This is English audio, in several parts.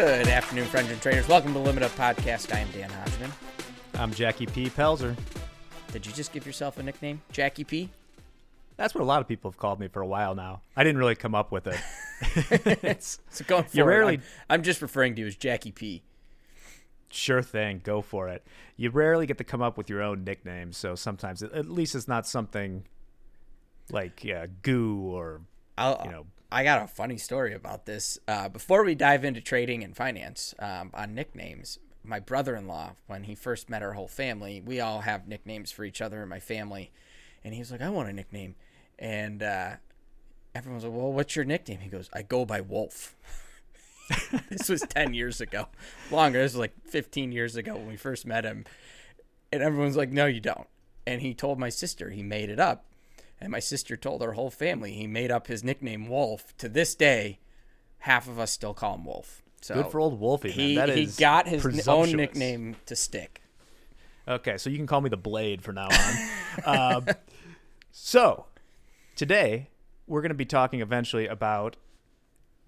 Good afternoon, friends and traders. Welcome to Limit Up Podcast. I am Dan Hodgman. I'm Jackie P. Pelzer. Did you just give yourself a nickname, Jackie P? That's what a lot of people have called me for a while now. I didn't really come up with it. it's, so going forward, you rarely, I'm, I'm just referring to you as Jackie P. Sure thing, go for it. You rarely get to come up with your own nickname, so sometimes, at least, it's not something like yeah, goo or I'll, you know I got a funny story about this. Uh, before we dive into trading and finance um, on nicknames, my brother in law, when he first met our whole family, we all have nicknames for each other in my family. And he was like, I want a nickname. And uh, everyone's like, Well, what's your nickname? He goes, I go by Wolf. this was 10 years ago. Longer. This was like 15 years ago when we first met him. And everyone's like, No, you don't. And he told my sister he made it up and my sister told our whole family he made up his nickname Wolf. To this day, half of us still call him Wolf. So good for old Wolfie. He man. That he is got his own nickname to stick. Okay, so you can call me the Blade from now on. uh, so today we're going to be talking eventually about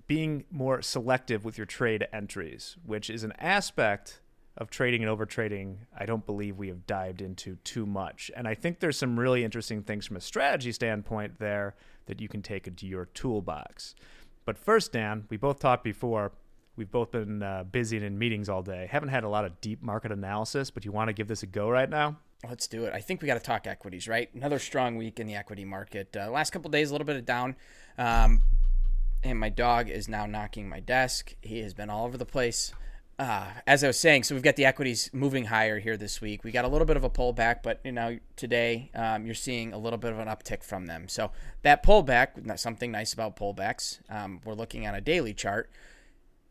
being more selective with your trade entries, which is an aspect of trading and overtrading, I don't believe we have dived into too much. And I think there's some really interesting things from a strategy standpoint there that you can take into your toolbox. But first, Dan, we both talked before. We've both been uh, busy and in meetings all day. Haven't had a lot of deep market analysis, but you want to give this a go right now? Let's do it. I think we got to talk equities, right? Another strong week in the equity market. Uh, last couple days, a little bit of down. Um, and my dog is now knocking my desk. He has been all over the place uh, as I was saying, so we've got the equities moving higher here this week. We got a little bit of a pullback, but you know today um, you're seeing a little bit of an uptick from them. So that pullback, something nice about pullbacks, um, we're looking at a daily chart,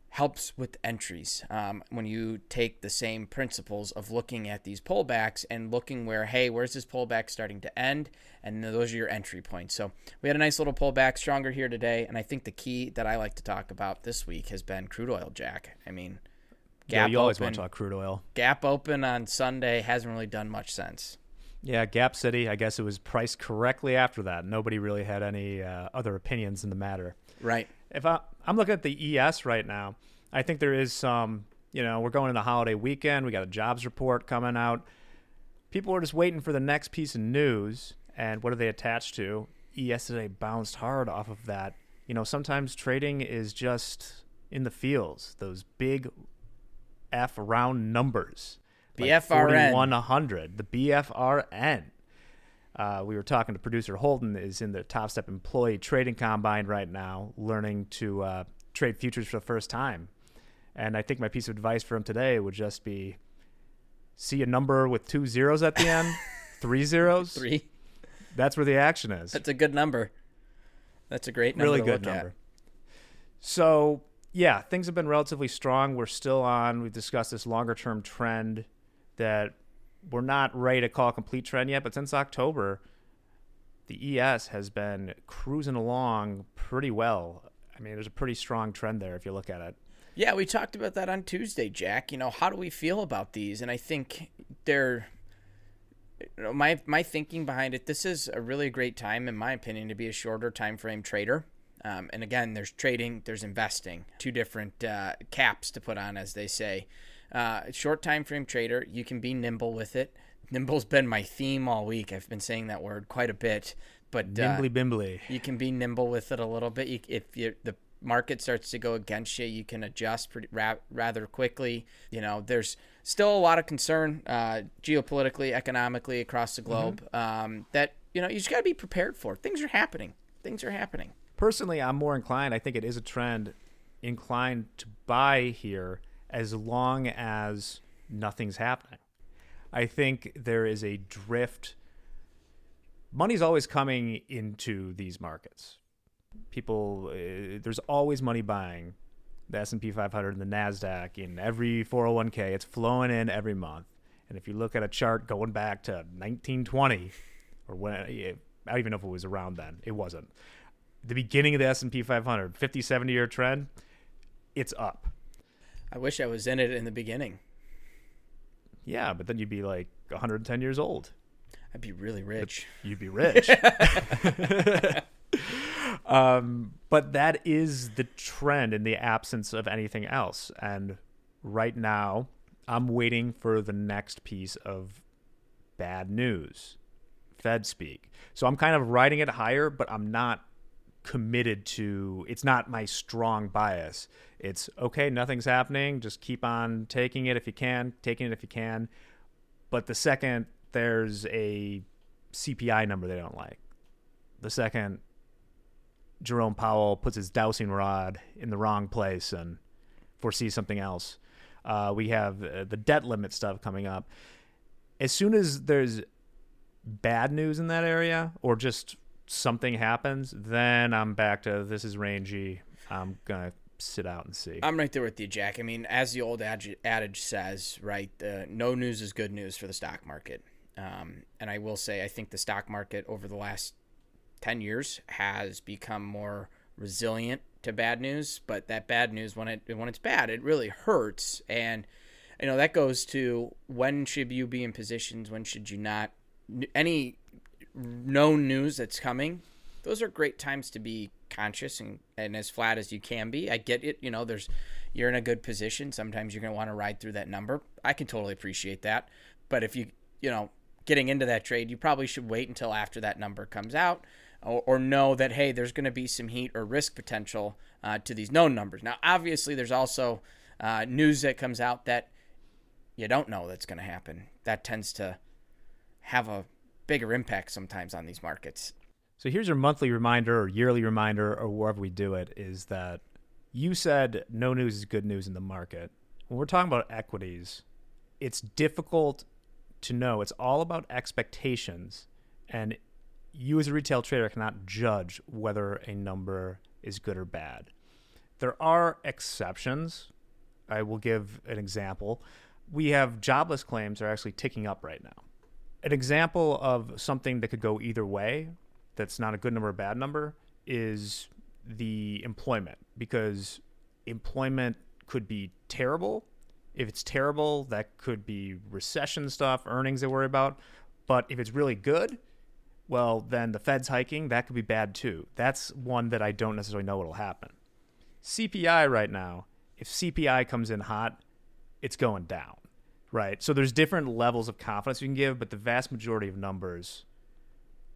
helps with entries. Um, when you take the same principles of looking at these pullbacks and looking where, hey, where's this pullback starting to end, and those are your entry points. So we had a nice little pullback, stronger here today, and I think the key that I like to talk about this week has been crude oil, Jack. I mean Gap yeah, you always open, want to talk crude oil. Gap open on Sunday hasn't really done much sense. Yeah, Gap City. I guess it was priced correctly after that. Nobody really had any uh, other opinions in the matter. Right. If I, I'm looking at the ES right now, I think there is some. You know, we're going into holiday weekend. We got a jobs report coming out. People are just waiting for the next piece of news. And what are they attached to? ES today bounced hard off of that. You know, sometimes trading is just in the fields. Those big F round numbers. BFRN. Like 100. The BFRN. Uh, we were talking to producer Holden is in the Topstep Employee Trading Combine right now, learning to uh, trade futures for the first time. And I think my piece of advice for him today would just be see a number with two zeros at the end, three zeros. Three. That's where the action is. That's a good number. That's a great number. Really good number. At. So yeah, things have been relatively strong. We're still on. We've discussed this longer term trend that we're not ready to call a complete trend yet, but since October, the ES has been cruising along pretty well. I mean, there's a pretty strong trend there if you look at it. Yeah, we talked about that on Tuesday, Jack. You know, how do we feel about these? And I think they're you know, my my thinking behind it. This is a really great time, in my opinion, to be a shorter time frame trader. Um, and again, there's trading, there's investing, two different uh, caps to put on, as they say. Uh, short time frame trader, you can be nimble with it. Nimble's been my theme all week. I've been saying that word quite a bit. But uh, nimbly bimbly, you can be nimble with it a little bit. You, if you, the market starts to go against you, you can adjust pretty, ra- rather quickly. You know, there's still a lot of concern uh, geopolitically, economically across the globe mm-hmm. um, that you know you just got to be prepared for. Things are happening. Things are happening personally, I'm more inclined. I think it is a trend inclined to buy here as long as nothing's happening. I think there is a drift. Money's always coming into these markets. People, uh, there's always money buying the S&P 500 and the Nasdaq in every 401k. It's flowing in every month. And if you look at a chart going back to 1920, or when I don't even know if it was around then, it wasn't the beginning of the S&P 500, 50, 70 year trend, it's up. I wish I was in it in the beginning. Yeah, but then you'd be like 110 years old. I'd be really rich. But you'd be rich. Um, but that is the trend in the absence of anything else. And right now, I'm waiting for the next piece of bad news, Fed speak. So I'm kind of riding it higher, but I'm not committed to it's not my strong bias. It's okay, nothing's happening, just keep on taking it if you can, taking it if you can. But the second there's a CPI number they don't like, the second Jerome Powell puts his dowsing rod in the wrong place and foresees something else. Uh, we have uh, the debt limit stuff coming up. As soon as there's bad news in that area or just something happens, then I'm back to this is rangy. I'm to sit out and see. I'm right there with you, Jack. I mean, as the old adage says, right, uh, no news is good news for the stock market. Um, and I will say, I think the stock market over the last 10 years has become more resilient to bad news but that bad news when it when it's bad it really hurts and you know that goes to when should you be in positions when should you not any known news that's coming those are great times to be conscious and, and as flat as you can be i get it you know there's you're in a good position sometimes you're going to want to ride through that number i can totally appreciate that but if you you know getting into that trade you probably should wait until after that number comes out or, or know that hey, there's going to be some heat or risk potential uh, to these known numbers. Now, obviously, there's also uh, news that comes out that you don't know that's going to happen. That tends to have a bigger impact sometimes on these markets. So here's your monthly reminder or yearly reminder or wherever we do it is that you said no news is good news in the market. When we're talking about equities, it's difficult to know. It's all about expectations. And you as a retail trader cannot judge whether a number is good or bad. There are exceptions. I will give an example. We have jobless claims are actually ticking up right now. An example of something that could go either way, that's not a good number or bad number, is the employment because employment could be terrible. If it's terrible, that could be recession stuff, earnings they worry about. But if it's really good, well, then the Fed's hiking, that could be bad too. That's one that I don't necessarily know what'll happen. CPI right now, if CPI comes in hot, it's going down, right? So there's different levels of confidence you can give, but the vast majority of numbers,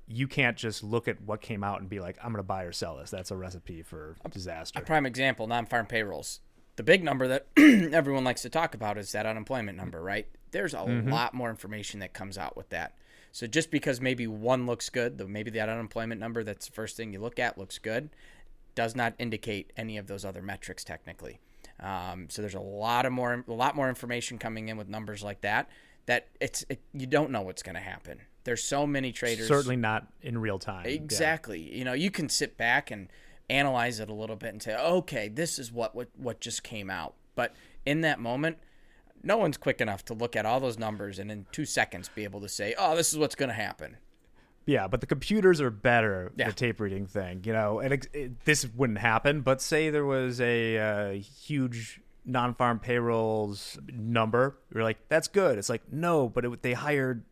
you can't just look at what came out and be like, I'm going to buy or sell this. That's a recipe for disaster. A prime example non farm payrolls. The big number that everyone likes to talk about is that unemployment number, right? There's a mm-hmm. lot more information that comes out with that. So just because maybe one looks good, though maybe that unemployment number that's the first thing you look at looks good, does not indicate any of those other metrics technically. Um, so there's a lot of more, a lot more information coming in with numbers like that. That it's it, you don't know what's going to happen. There's so many traders. Certainly not in real time. Exactly. Yeah. You know, you can sit back and analyze it a little bit and say, okay, this is what what what just came out. But in that moment, no one's quick enough to look at all those numbers and in two seconds be able to say, "Oh, this is what's going to happen." Yeah, but the computers are better. Yeah. The tape reading thing, you know, and it, it, this wouldn't happen. But say there was a uh, huge non-farm payrolls number, you're like, "That's good." It's like, no, but it, they hired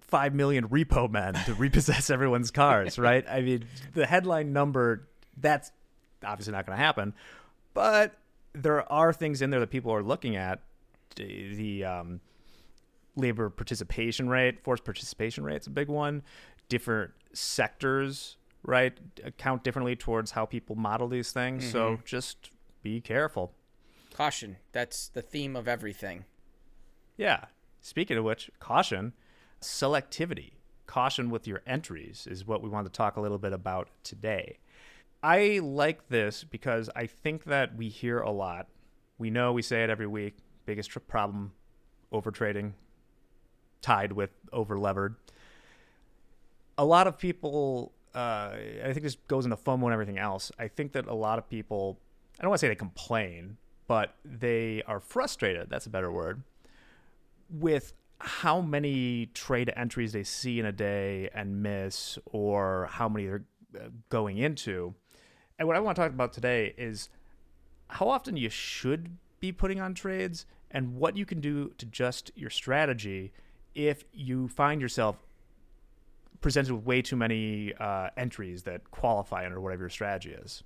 five million repo men to repossess everyone's cars, right? I mean, the headline number that's obviously not going to happen, but there are things in there that people are looking at the um, labor participation rate, forced participation rate is a big one. Different sectors, right, account differently towards how people model these things. Mm-hmm. So just be careful. Caution. That's the theme of everything. Yeah. Speaking of which, caution, selectivity, caution with your entries is what we want to talk a little bit about today. I like this because I think that we hear a lot. We know we say it every week biggest problem over trading tied with over levered. A lot of people, uh, I think this goes into FOMO and everything else. I think that a lot of people, I don't want to say they complain, but they are frustrated. That's a better word. With how many trade entries they see in a day and miss, or how many they're uh, going into. And what I want to talk about today is how often you should be putting on trades and what you can do to adjust your strategy if you find yourself presented with way too many uh, entries that qualify under whatever your strategy is.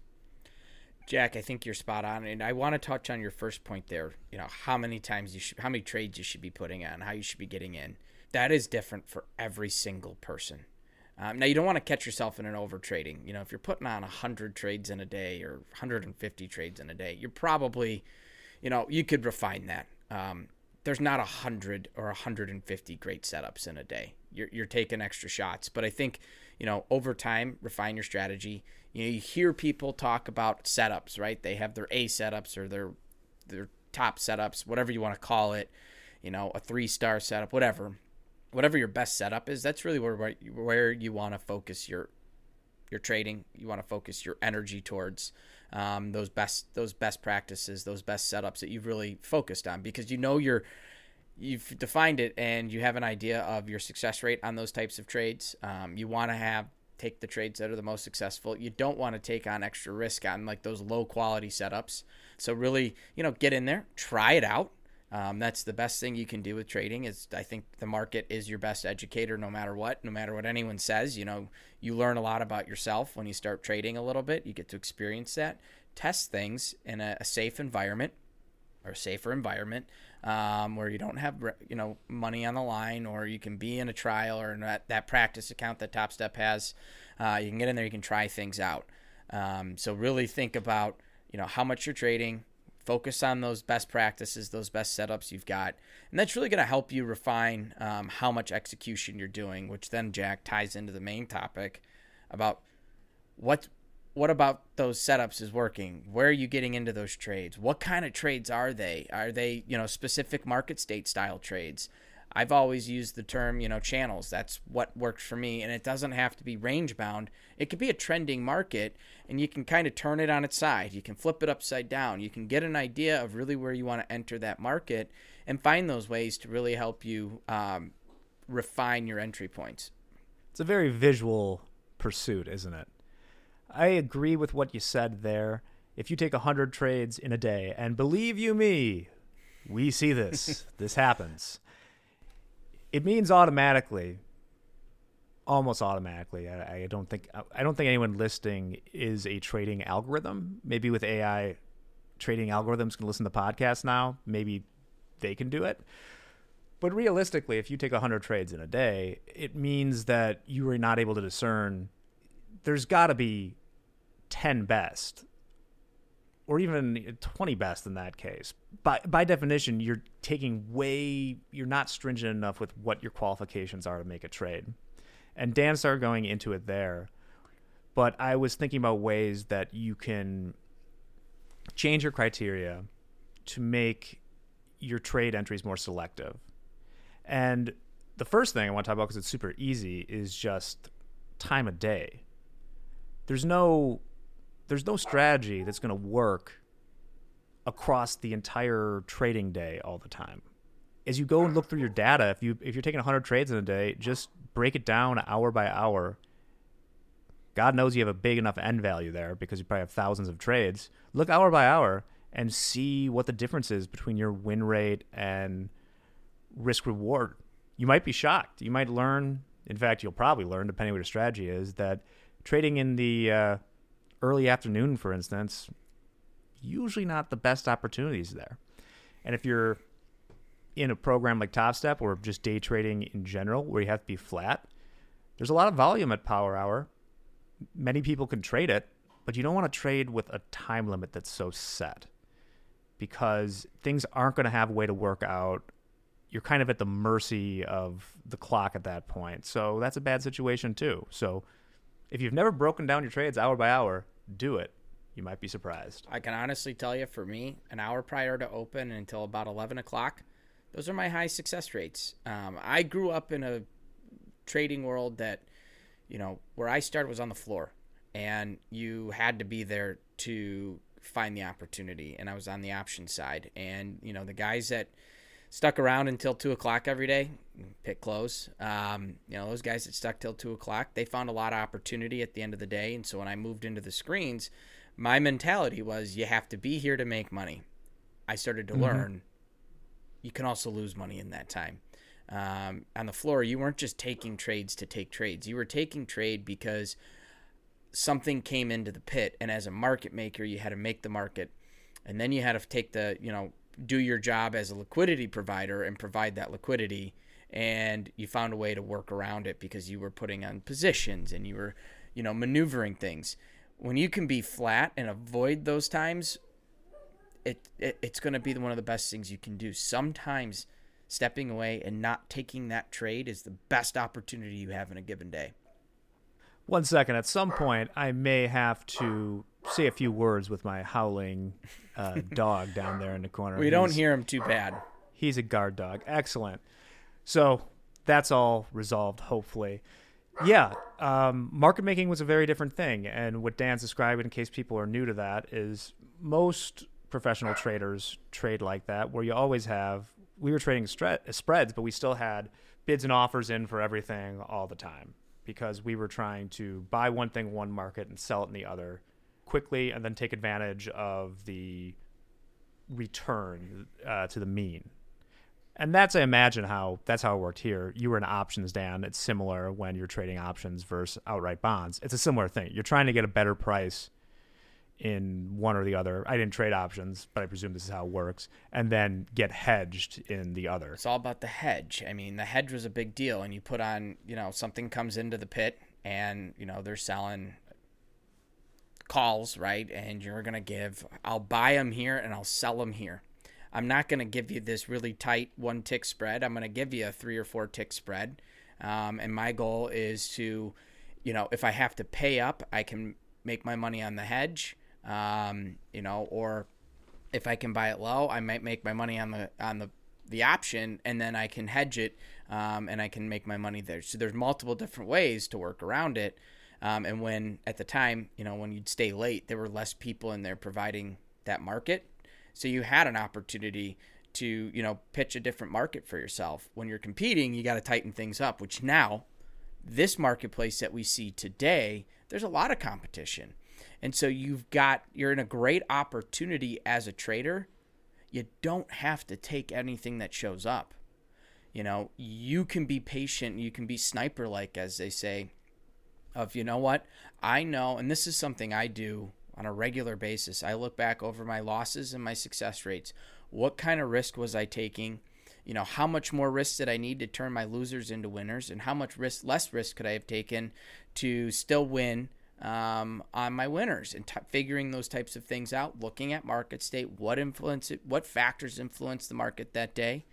Jack, I think you're spot on, and I want to touch on your first point there. You know how many times you should, how many trades you should be putting on, how you should be getting in. That is different for every single person. Um, now you don't want to catch yourself in an over trading. You know, if you're putting on 100 trades in a day or 150 trades in a day, you're probably, you know, you could refine that. Um, there's not a 100 or 150 great setups in a day. You're, you're taking extra shots, but I think, you know, over time, refine your strategy. You know, you hear people talk about setups, right? They have their A setups or their their top setups, whatever you want to call it. You know, a three star setup, whatever whatever your best setup is, that's really where where you want to focus your your trading. You want to focus your energy towards um, those best those best practices, those best setups that you've really focused on because you know you're you've defined it and you have an idea of your success rate on those types of trades. Um, you want to have take the trades that are the most successful. You don't want to take on extra risk on like those low quality setups. So really, you know, get in there, try it out, um, that's the best thing you can do with trading. Is I think the market is your best educator, no matter what, no matter what anyone says. You know, you learn a lot about yourself when you start trading a little bit. You get to experience that, test things in a, a safe environment or safer environment um, where you don't have you know money on the line, or you can be in a trial or that, that practice account that Topstep has. Uh, you can get in there, you can try things out. Um, so really think about you know how much you're trading Focus on those best practices, those best setups you've got. And that's really going to help you refine um, how much execution you're doing, which then, Jack, ties into the main topic about what what about those setups is working? Where are you getting into those trades? What kind of trades are they? Are they you know specific market state style trades I've always used the term, you know, channels. That's what works for me. And it doesn't have to be range bound. It could be a trending market and you can kind of turn it on its side. You can flip it upside down. You can get an idea of really where you want to enter that market and find those ways to really help you um, refine your entry points. It's a very visual pursuit, isn't it? I agree with what you said there. If you take 100 trades in a day, and believe you me, we see this, this happens it means automatically almost automatically I, I, don't think i don't think anyone listing is a trading algorithm. Maybe with ai trading algorithms can listen to podcasts now. Maybe they can do it. But realistically if you take 100 trades in a day it means that you are not able to discern there's got to be 10 best or even 20 best in that case. By by definition, you're taking way you're not stringent enough with what your qualifications are to make a trade. And Dan started going into it there. But I was thinking about ways that you can change your criteria to make your trade entries more selective. And the first thing I want to talk about because it's super easy is just time of day. There's no there's no strategy that's going to work across the entire trading day all the time. As you go and look through your data, if you if you're taking 100 trades in a day, just break it down hour by hour. God knows you have a big enough end value there because you probably have thousands of trades. Look hour by hour and see what the difference is between your win rate and risk reward. You might be shocked. You might learn, in fact, you'll probably learn, depending what your strategy is, that trading in the uh, early afternoon, for instance, usually not the best opportunities there. And if you're in a program like Topstep or just day trading in general, where you have to be flat, there's a lot of volume at Power Hour. Many people can trade it, but you don't want to trade with a time limit that's so set because things aren't going to have a way to work out. You're kind of at the mercy of the clock at that point. So that's a bad situation, too. So if you've never broken down your trades hour by hour, do it. You might be surprised. I can honestly tell you, for me, an hour prior to open until about 11 o'clock, those are my high success rates. Um, I grew up in a trading world that, you know, where I started was on the floor, and you had to be there to find the opportunity. And I was on the option side, and you know, the guys that stuck around until two o'clock every day, pit close. Um, you know, those guys that stuck till two o'clock, they found a lot of opportunity at the end of the day. And so when I moved into the screens, my mentality was you have to be here to make money. I started to mm-hmm. learn you can also lose money in that time. um, on the floor, you weren't just taking trades to take trades. You were taking trade because something came into the pit, and as a market maker, you had to make the market, and then you had to take the you know do your job as a liquidity provider and provide that liquidity and you found a way to work around it because you were putting on positions and you were you know maneuvering things. When you can be flat and avoid those times it, it it's going to be one of the best things you can do. Sometimes stepping away and not taking that trade is the best opportunity you have in a given day one second. At some point i may have to say a few words with my howling uh, dog down there in the corner. We don't hear him too bad. He's a guard dog. Excellent. So that's all resolved, hopefully. Yeah, um, market making was a very different thing. And what Dan's describing, in case people are new to that, is most professional traders trade like that, where you always have, we were trading spreads, but we still had bids and offers in for everything all the time because we were trying to buy one thing one market and sell it in the other quickly and then take advantage of the return uh, to the mean and that's I imagine how that's how it worked here. You were in options, Dan. It's similar when you're trading options versus outright bonds. It's a similar thing. You're trying to get a better price in one or the other. I didn't trade options, but I presume this is how it works, and then get hedged in the other. It's all about the hedge. I mean, the hedge was a big deal, and you put on, you know, something comes into the pit, and you know they're selling calls, right? And you're gonna give, I'll buy them here and I'll sell them here. I'm not going to give you this really tight one tick spread. I'm going to give you a three or four tick spread. Um, and my goal is to, you know, if I have to pay up, I can make my money on the hedge, um, you know, or if I can buy it low, I might make my money on the on the the option, and then I can hedge it, um, and I can make my money there. So there's multiple different ways to work around it. Um, and when at the time, you know, when you'd stay late, there were less people in there providing that market. So you had an opportunity to, you know, pitch a different market for yourself. When you're competing, you got to tighten things up, which now this marketplace that we see today, there's a lot of competition. And so you've got you're in a great opportunity as a trader. You don't have to take anything that shows up. You know, you can be patient, you can be sniper like as they say of you know what? I know and this is something I do on a regular basis. I look back over my losses and my success rates. What kind of risk was I taking? You know, how much more risk did I need to turn my losers into winners, and how much risk, less risk could I have taken to still win um, on my winners? And t- figuring those types of things out, looking at market state, what influence it, what factors influence the market that day.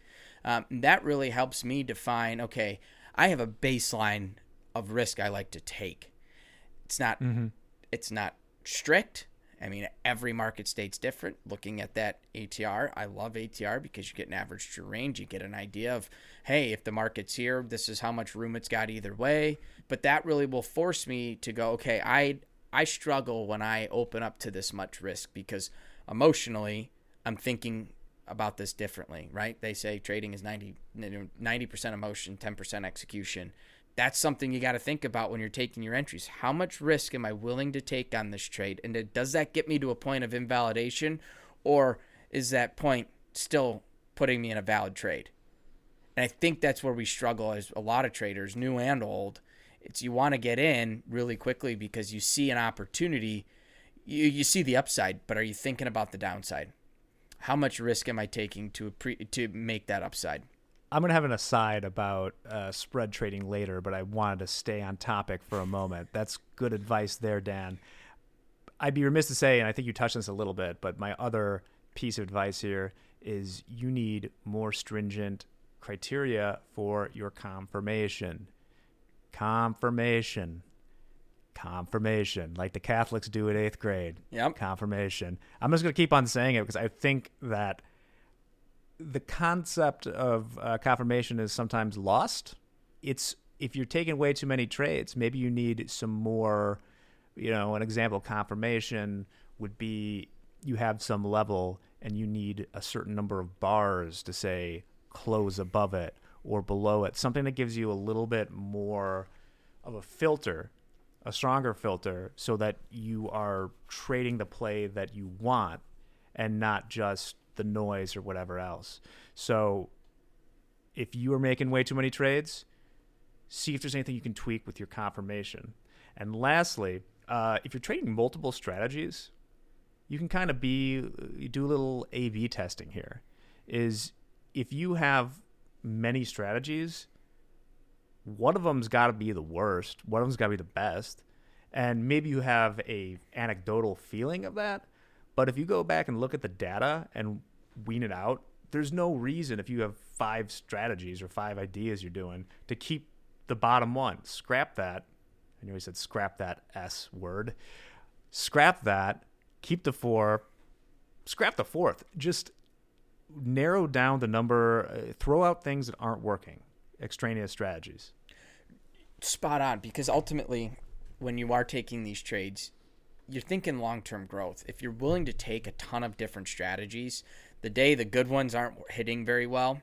Um, that really helps me define. Okay, I have a baseline of risk I like to take. It's not. Mm-hmm. It's not strict. I mean, every market state's different. Looking at that ATR, I love ATR because you get an average true range. You get an idea of, hey, if the market's here, this is how much room it's got either way. But that really will force me to go, okay, I I struggle when I open up to this much risk because emotionally, I'm thinking about this differently, right? They say trading is 90 90% emotion, 10% execution that's something you got to think about when you're taking your entries. How much risk am I willing to take on this trade? And does that get me to a point of invalidation or is that point still putting me in a valid trade? And I think that's where we struggle as a lot of traders, new and old. It's you want to get in really quickly because you see an opportunity, you, you see the upside, but are you thinking about the downside? How much risk am I taking to pre, to make that upside? I'm going to have an aside about uh, spread trading later, but I wanted to stay on topic for a moment. That's good advice there, Dan. I'd be remiss to say, and I think you touched on this a little bit, but my other piece of advice here is you need more stringent criteria for your confirmation. Confirmation. Confirmation, like the Catholics do at eighth grade. Yep. Confirmation. I'm just going to keep on saying it because I think that – the concept of uh, confirmation is sometimes lost. It's if you're taking way too many trades, maybe you need some more. You know, an example confirmation would be you have some level and you need a certain number of bars to say close above it or below it. Something that gives you a little bit more of a filter, a stronger filter, so that you are trading the play that you want and not just the noise or whatever else. So if you are making way too many trades, see if there's anything you can tweak with your confirmation. And lastly, uh, if you're trading multiple strategies, you can kind of be do a little A/B testing here. Is if you have many strategies, one of them's got to be the worst, one of them's got to be the best, and maybe you have a anecdotal feeling of that. But if you go back and look at the data and wean it out, there's no reason if you have five strategies or five ideas you're doing to keep the bottom one. Scrap that. I know he said scrap that S word. Scrap that. Keep the four. Scrap the fourth. Just narrow down the number. Uh, throw out things that aren't working. Extraneous strategies. Spot on. Because ultimately, when you are taking these trades, you're thinking long term growth. If you're willing to take a ton of different strategies, the day the good ones aren't hitting very well,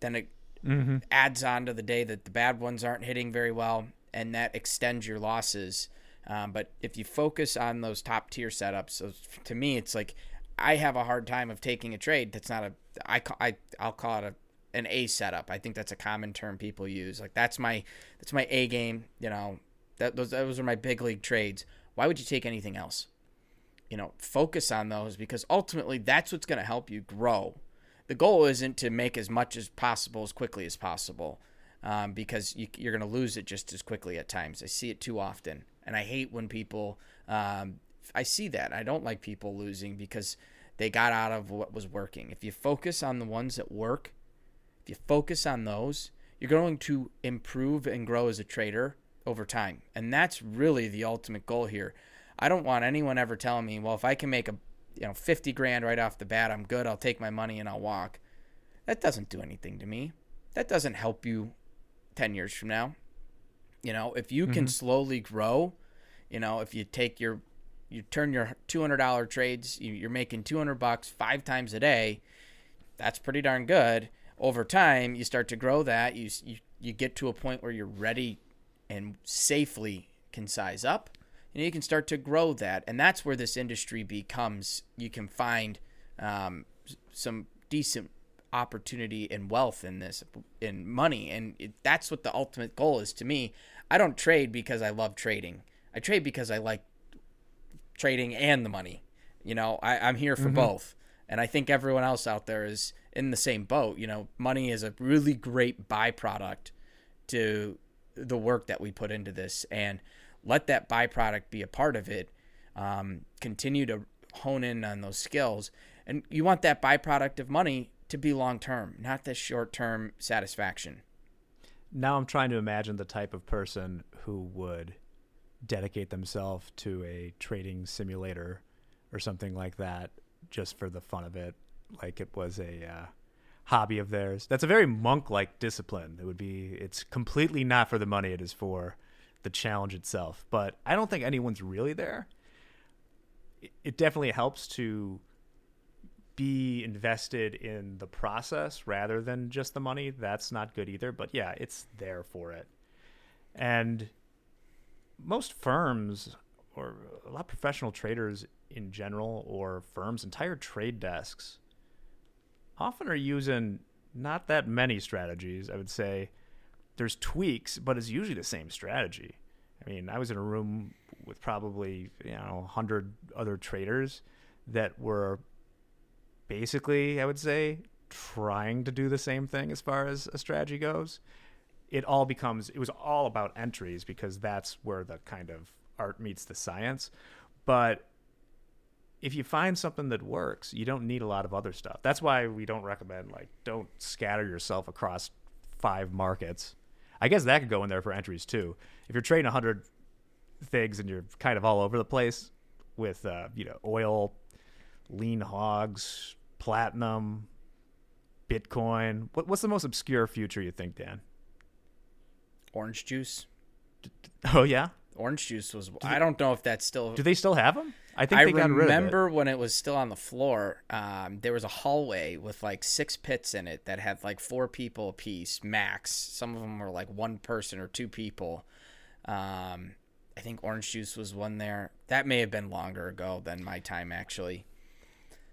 then it mm-hmm. adds on to the day that the bad ones aren't hitting very well, and that extends your losses. Um, but if you focus on those top tier setups, so to me, it's like I have a hard time of taking a trade that's not a I I I'll call it a an A setup. I think that's a common term people use. Like that's my that's my A game. You know, that those those are my big league trades. Why would you take anything else? You know, focus on those because ultimately that's what's going to help you grow. The goal isn't to make as much as possible as quickly as possible um, because you, are going to lose it just as quickly at times. I see it too often. And I hate when people, um, I see that. I don't like people losing because they got out of what was working. If you focus on the ones that work, if you focus on those, you're going to improve and grow as a trader over time. And that's really the ultimate goal here. I don't want anyone ever telling me, well, if I can make a you know 50 grand right off the bat, I'm good. I'll take my money and I'll walk. That doesn't do anything to me. That doesn't help you 10 years from now. You know, if you can mm-hmm. slowly grow, you know, if you take your you turn your $200 trades, you're making 200 bucks 5 times a day, that's pretty darn good. Over time, you start to grow that, you you you get to a point where you're ready and safely can size up and you can start to grow that. And that's where this industry becomes. You can find um, some decent opportunity and wealth in this in money. And it, that's what the ultimate goal is to me. I don't trade because i love trading. I trade because i like trading and the money. You know I, i'm here for mm-hmm. both. And i think everyone else out there is in the same boat. You know money is a really great byproduct to the work that we put into this and let that byproduct be a part of it. Um, continue to hone in on those skills. And you want that byproduct of money to be long term, not this short term satisfaction. Now I'm trying to imagine the type of person who would dedicate themselves to a trading simulator or something like that just for the fun of it, like it was a uh, hobby of theirs. That's a very monk like discipline. It would be, it's completely not for the money, it is for the challenge itself. But I don't think anyone's really there. It definitely helps to be invested in the process rather than just the money. That's not good either. But yeah, it's there for it. And most firms or a lot of professional traders in general or firms, entire trade desks, often are using not that many strategies. I would say there's tweaks, but it's usually the same strategy. I mean, I was in a room with probably you know hundred other traders that were basically, I would say, trying to do the same thing as far as a strategy goes. It all becomes it was all about entries because that's where the kind of art meets the science. But if you find something that works, you don't need a lot of other stuff. That's why we don't recommend like don't scatter yourself across five markets I guess that could go in there for entries too. If you're trading 100 things and you're kind of all over the place with uh, you know oil, lean hogs, platinum, Bitcoin. What, what's the most obscure future you think, Dan? Orange juice. Oh yeah, orange juice was. I don't know if that's still. Do they still have them? I think I remember when it was still on the floor. Um, there was a hallway with like six pits in it that had like four people a piece max. Some of them were like one person or two people. Um, I think orange juice was one there. That may have been longer ago than my time actually.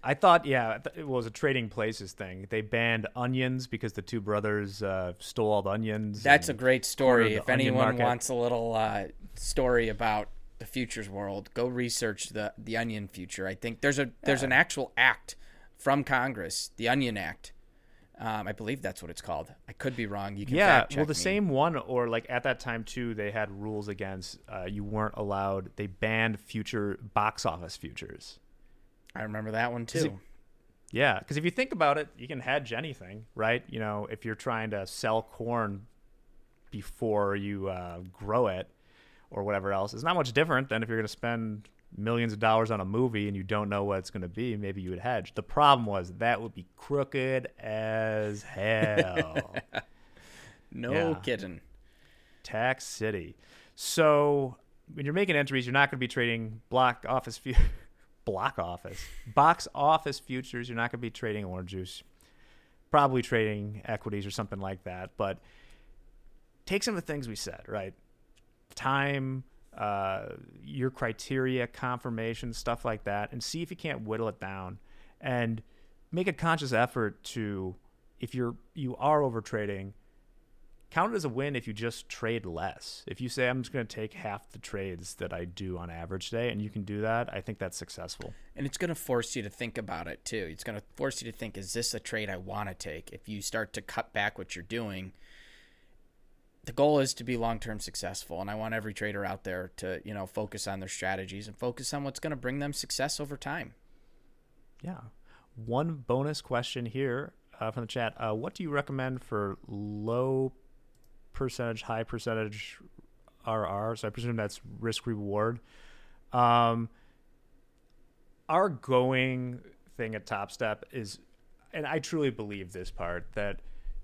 I thought, yeah, it was a trading places thing. They banned onions because the two brothers uh, stole all the onions. That's a great story. If anyone market. wants a little uh, story about the futures world, go research the the onion future. I think there's a there's an actual act from Congress, the Onion Act. Um, I believe that's what it's called. I could be wrong. You can yeah, well, the me. same one, or like at that time too, they had rules against uh, you weren't allowed. They banned future box office futures. I remember that one it- too. Yeah, because if you think about it, you can hedge anything, right? You know, if you're trying to sell corn before you uh, grow it or whatever else, it's not much different than if you're going to spend millions of dollars on a movie and you don't know what it's going to be. Maybe you would hedge. The problem was that would be crooked as hell. No Yeah. kidding. Tax City. So when you're making entries, you're not going to be trading block office fu- block office box office futures. You're not going to be trading orange juice. Probably trading equities or something like that. But take some of the things we said, right? Time, uh, your criteria, confirmation, stuff like that, and see if you can't whittle it down, and make a conscious effort to, if you're you are over trading, count it as a win if you just trade less. If you say I'm just going to take half the trades that I do on average today, and you can do that, I think that's successful. And it's going to force you to think about it too. It's going to force you to think, is this a trade I want to take? If you start to cut back what you're doing, the goal is to be long-term successful. And I want every trader out there to, you know, focus on their strategies and focus on what's going to bring them success over time. Yeah. One bonus question here uh, from the chat: uh, What do you recommend for low percentage, high percentage RR? So I presume that's risk reward. Um, our going thing at Topstep is, and I truly believe this part that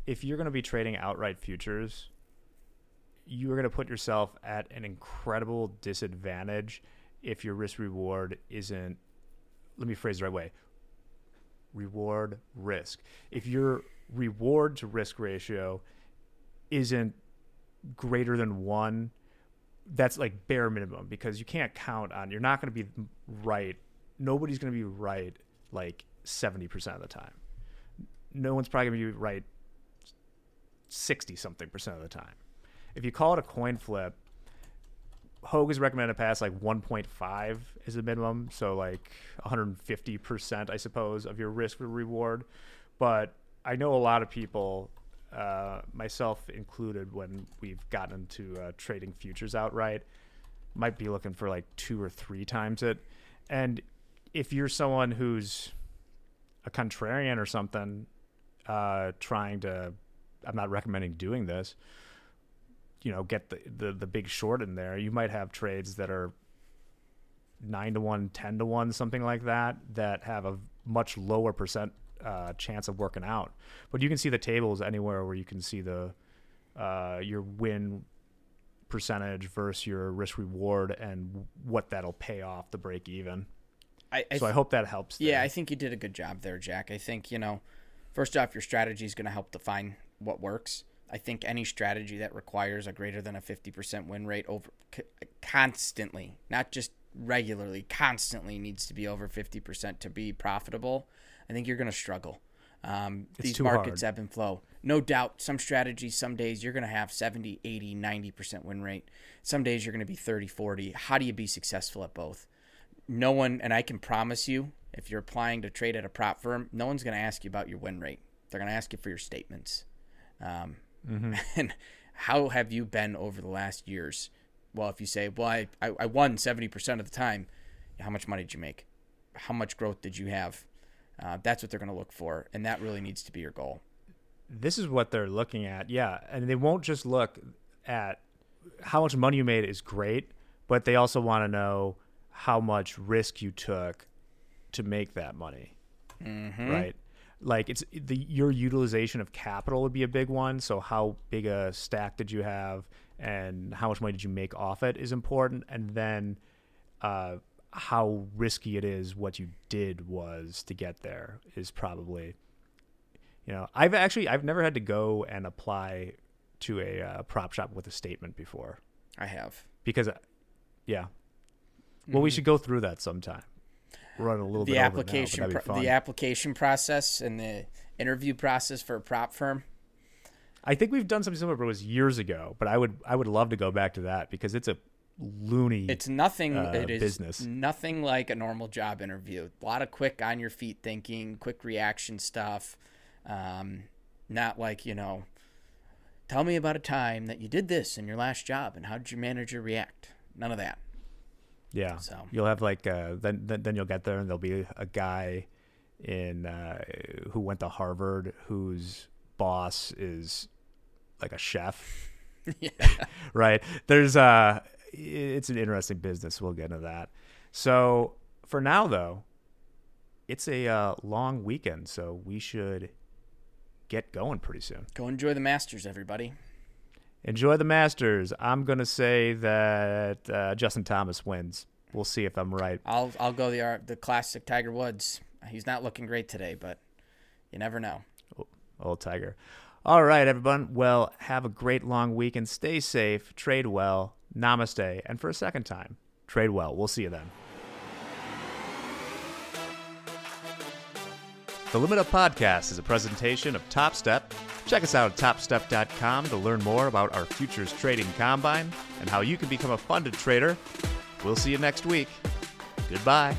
if you're going to be trading outright futures, you are going to put yourself at an incredible disadvantage if your risk reward isn't. Let me phrase it the right way reward risk. If your reward to risk ratio isn't greater than one, that's like bare minimum because you can't count on, you're not going to be right. Nobody's going to be right like 70% of the time. No one's probably going to be right 60 something percent of the time. If you call it a coin flip, Hogue is recommended pass like 1.5 is the minimum, so like 150 percent, I suppose, of your risk reward. But I know a lot of people, uh, myself included, when we've gotten into uh, trading futures outright, might be looking for like two or three times it. And if you're someone who's a contrarian or something, uh, trying to, I'm not recommending doing this you know get the, the the big short in there you might have trades that are 9 to 1 10 to 1 something like that that have a much lower percent uh, chance of working out but you can see the tables anywhere where you can see the uh, your win percentage versus your risk reward and what that'll pay off the break even I, I so i hope that helps Yeah. I think you did a good job there, Jack. I think, you know, first off, your strategy is going to help define what works. I think any strategy that requires a greater than a 50% win rate over c- constantly, not just regularly, constantly needs to be over 50% to be profitable. I think you're going to struggle. Um, these markets hard. ebb and flow. No doubt, some strategies, some days you're going to have 70, 80, 90% win rate. Some days you're going to be 30, 40. How do you be successful at both? no one, and I can promise you, if you're applying to trade at a prop firm, no one's going to ask you about your win rate. They're going to ask you for your statements. Um, And how have you been over the last years? Well, if you say, well, I, I, I won 70% of the time, how much money did you make? How much growth did you have? Uh, that's what they're going to look for. And that really needs to be your goal. this is what they're looking at. Yeah, and they won't just look at how much money you made is great, but they also want to know how much risk you took to make that money. Mm-hmm. Right? Like it's the your utilization of capital would be a big one. So how big a stack did you have, and how much money did you make off it is important, and then uh, how risky it is what you did was to get there is probably you know i've actually i've never had to go and apply to a uh, prop shop with a statement before I have. because uh, yeah well we Mhm. should go through that sometime running a little the bit application now, but pro- that'd be the application process and the interview process for a prop firm. I think we've done something similar, but it was years ago. But I would I would love to go back to that because it's a loony. It's nothing. uh, it is business. nothing like a normal job interview. A lot of quick on your feet thinking, quick reaction stuff. Um, not like you know. Tell me about a time that you did this in your last job, and how did your manager react? None of that. Yeah. So You'll have like uh, then, then you'll get there and there'll be a guy in uh, who went to Harvard whose boss is like a chef. yeah. right? There's uh it's an interesting business. We'll get into that. So for now though, it's a uh, long weekend, so we should get going pretty soon. Go enjoy the Masters, everybody. Enjoy the Masters. I'm gonna say that uh, Justin Thomas wins. We'll see if I'm right. I'll I'll go the uh, the classic Tiger Woods. He's not looking great today, but you never know. Old Tiger. All right, everyone. Well, have a great long weekend. Stay safe. Trade well. Namaste. And for a second time, trade well. We'll see you then. The Limit Up Podcast is a presentation of Topstep. Check us out at topstep.com to learn more about our futures trading combine and how you can become a funded trader. We'll see you next week. Goodbye.